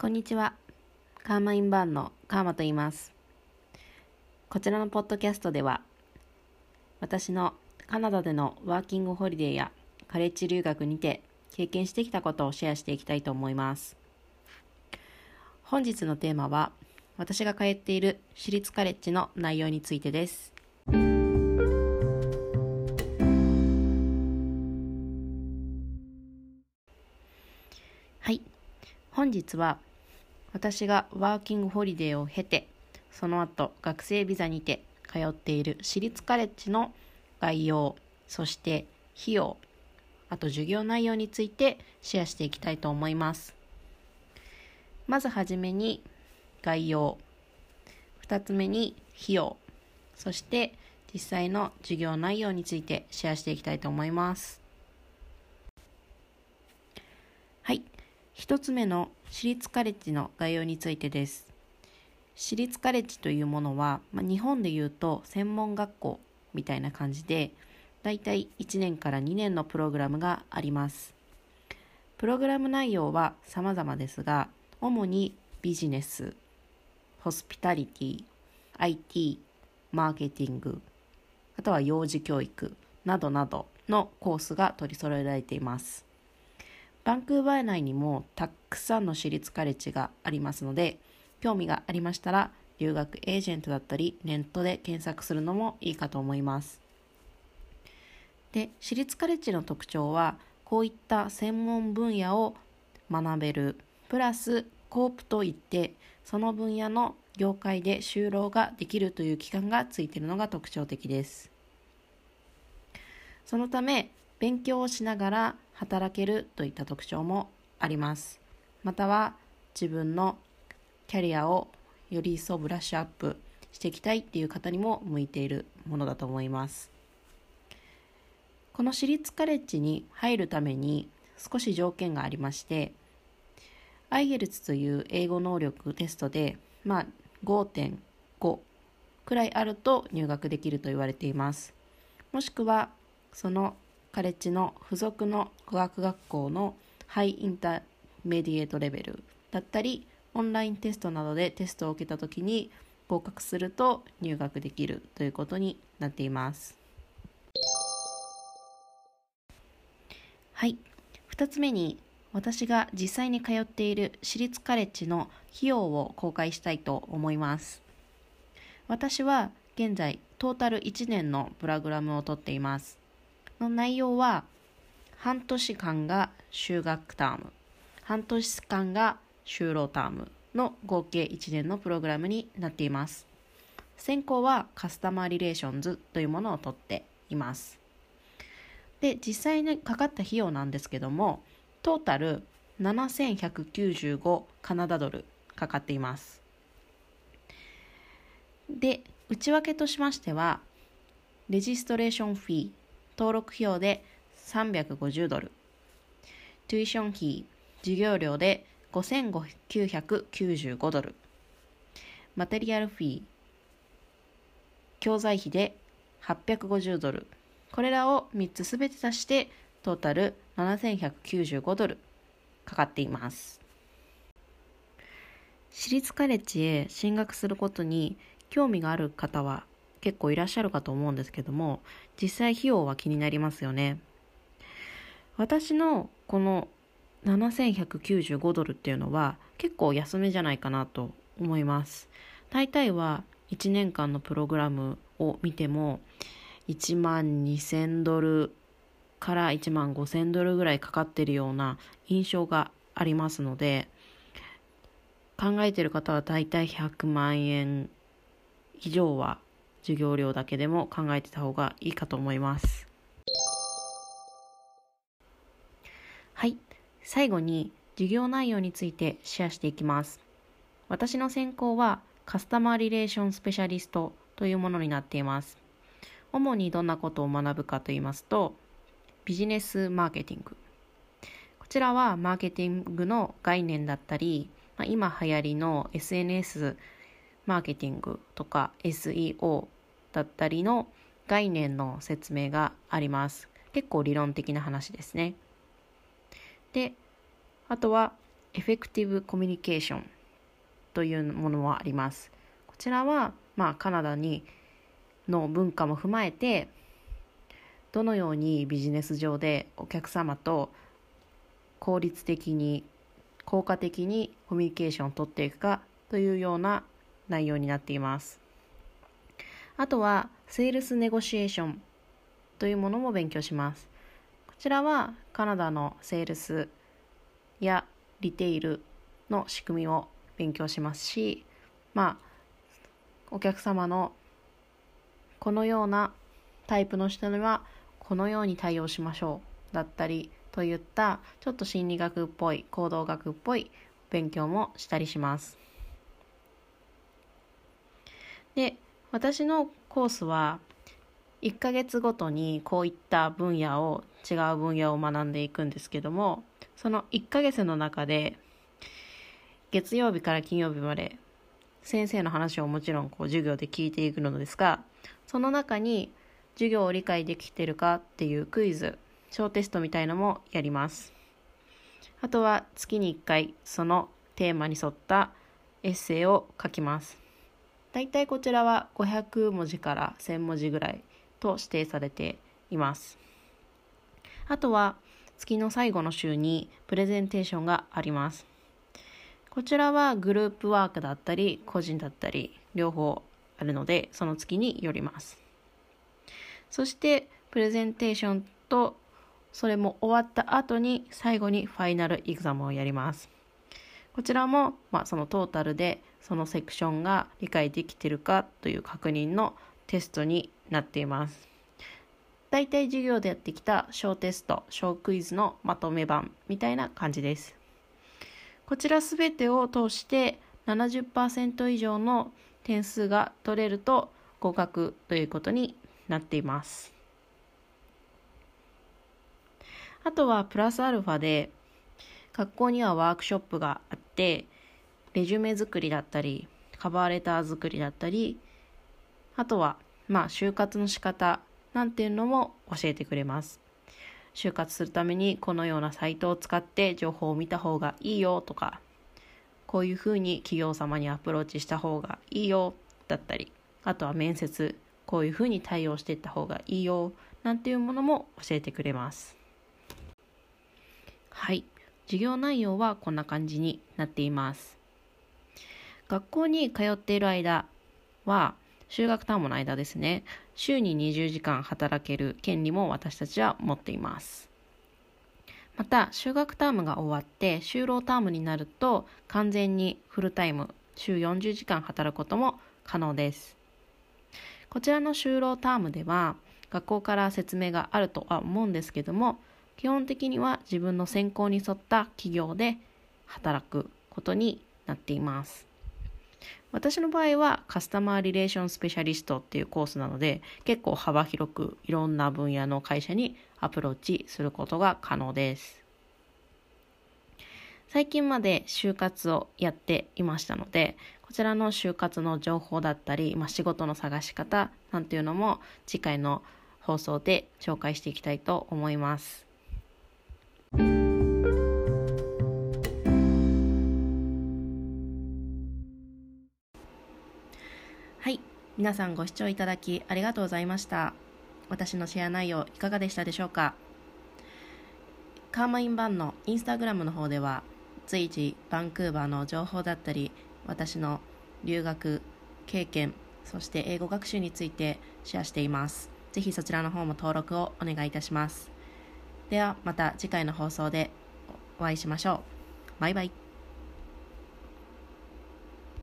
こんにちは。カーマインバーンのカーマと言います。こちらのポッドキャストでは、私のカナダでのワーキングホリデーやカレッジ留学にて経験してきたことをシェアしていきたいと思います。本日のテーマは、私が通っている私立カレッジの内容についてです。はい。本日は私がワーキングホリデーを経て、その後学生ビザにて通っている私立カレッジの概要、そして費用、あと授業内容についてシェアしていきたいと思います。まずはじめに概要、2つ目に費用、そして実際の授業内容についてシェアしていきたいと思います。はい。1つ目の私立カレッジの概要についてです。私立カレッジというものは、まあ、日本でいうと専門学校みたいな感じで、だいたい1年から2年のプログラムがあります。プログラム内容は様々ですが、主にビジネス、ホスピタリティ、IT、マーケティング、あとは幼児教育などなどのコースが取り揃えられています。バンクーバー内にもたくさんの私立カレッジがありますので、興味がありましたら、留学エージェントだったり、ネットで検索するのもいいかと思います。で、私立カレッジの特徴は、こういった専門分野を学べる、プラスコープといって、その分野の業界で就労ができるという期間がついているのが特徴的です。そのため、勉強をしながら働けるといった特徴もあります。または自分のキャリアをより一層ブラッシュアップしていきたいっていう方にも向いているものだと思います。この私立カレッジに入るために少し条件がありまして、IELTS という英語能力テストで、まあ、5.5くらいあると入学できると言われています。もしくは、そのカレッジの付属の語学学校のハイインターメディエートレベルだったりオンラインテストなどでテストを受けた時に合格すると入学できるということになっています。はい。2つ目に私が実際に通っている私立カレッジの費用を公開したいと思います。私は現在トータル1年のプログラムをとっています。の内容は半年間が修学ターム。半年間が就労タームの合計1年のプログラムになっています。専攻はカスタマーリレーションズというものをとっています。で実際にかかった費用なんですけどもトータル7195カナダドルかかっています。で内訳としましてはレジストレーションフィー登録費用で350ドル、トゥイション費、授業料で5995ドル、マテリアル。フィー、教材費で850ドル、これらを3つすべて足してトータル7195ドルかかっています。私立カレッジへ進学することに興味がある方は結構いらっしゃるかと思うんですけども、実際費用は気になりますよね。私のこの7195ドルっていうのは結構安めじゃないかなと思います。大体は1年間のプログラムを見ても1万2000ドルから1万5000ドルぐらいかかってるような印象がありますので考えてる方は大体100万円以上は授業料だけでも考えてた方がいいかと思います。はい。最後に授業内容についてシェアしていきます。私の専攻はカスタマーリレーションスペシャリストというものになっています。主にどんなことを学ぶかと言いますと、ビジネスマーケティング。こちらはマーケティングの概念だったり、今流行りの SNS マーケティングとか SEO だったりの概念の説明があります。結構理論的な話ですね。で、あとはエフェクティブコミュニケーションというものもありますこちらは、まあ、カナダにの文化も踏まえてどのようにビジネス上でお客様と効率的に効果的にコミュニケーションをとっていくかというような内容になっています。あとはセールスネゴシエーションというものも勉強します。こちらはカナダのセールスやリテイルの仕組みを勉強しますしまあお客様のこのようなタイプの人にはこのように対応しましょうだったりといったちょっと心理学っぽい行動学っぽい勉強もしたりします。で私のコースは1ヶ月ごとにこういった分野を違う分野を学んでいくんですけどもその1ヶ月の中で月曜日から金曜日まで先生の話をもちろんこう授業で聞いていくのですがその中に授業を理解できてるかっていうクイズ小テストみたいのもやります。あとは月に1回そのテーマに沿ったエッセイを書きます。だいたいこちらは500文字から1000文字ぐらいと指定されています。あとは月の最後の週にプレゼンテーションがあります。こちらはグループワークだったり個人だったり両方あるのでその月によります。そしてプレゼンテーションとそれも終わった後に最後にファイナルエグザムをやります。こちらも、まあ、そのトータルでそのセクションが理解できてるかという確認のテストになっています。大体授業でやってきた小テスト、小クイズのまとめ版みたいな感じです。こちらすべてを通して70%以上の点数が取れると合格ということになっています。あとはプラスアルファで学校にはワークショップがあってレジュメ作りだったりカバーレター作りだったりあとはまあ就活の仕方なんていうのも教えてくれます。就活するためにこのようなサイトを使って情報を見た方がいいよとかこういうふうに企業様にアプローチした方がいいよだったりあとは面接こういうふうに対応していった方がいいよなんていうものも教えてくれます。はい。授業内容はこんな感じになっています。学校に通っている間は修学タームの間ですね。週に20時間働ける権利も私たちは持っています。また修学タームが終わって就労タームになると完全にフルタイム週40時間働くことも可能です。こちらの就労タームでは学校から説明があるとは思うんですけども基本的には自分の専攻に沿った企業で働くことになっています。私の場合はカスタマーリレーションスペシャリストっていうコースなので結構幅広くいろんな分野の会社にアプローチすることが可能です。最近まで就活をやっていましたのでこちらの就活の情報だったり、まあ、仕事の探し方なんていうのも次回の放送で紹介していきたいと思います。はい。皆さんご視聴いただきありがとうございました。私のシェア内容いかがでしたでしょうか？カーマインバンのインスタグラムの方では随時バンクーバーの情報だったり私の留学経験そして英語学習についてシェアしています。ぜひそちらの方も登録をお願いいたします。ではまた次回の放送でお会いしましょう。バイバイ。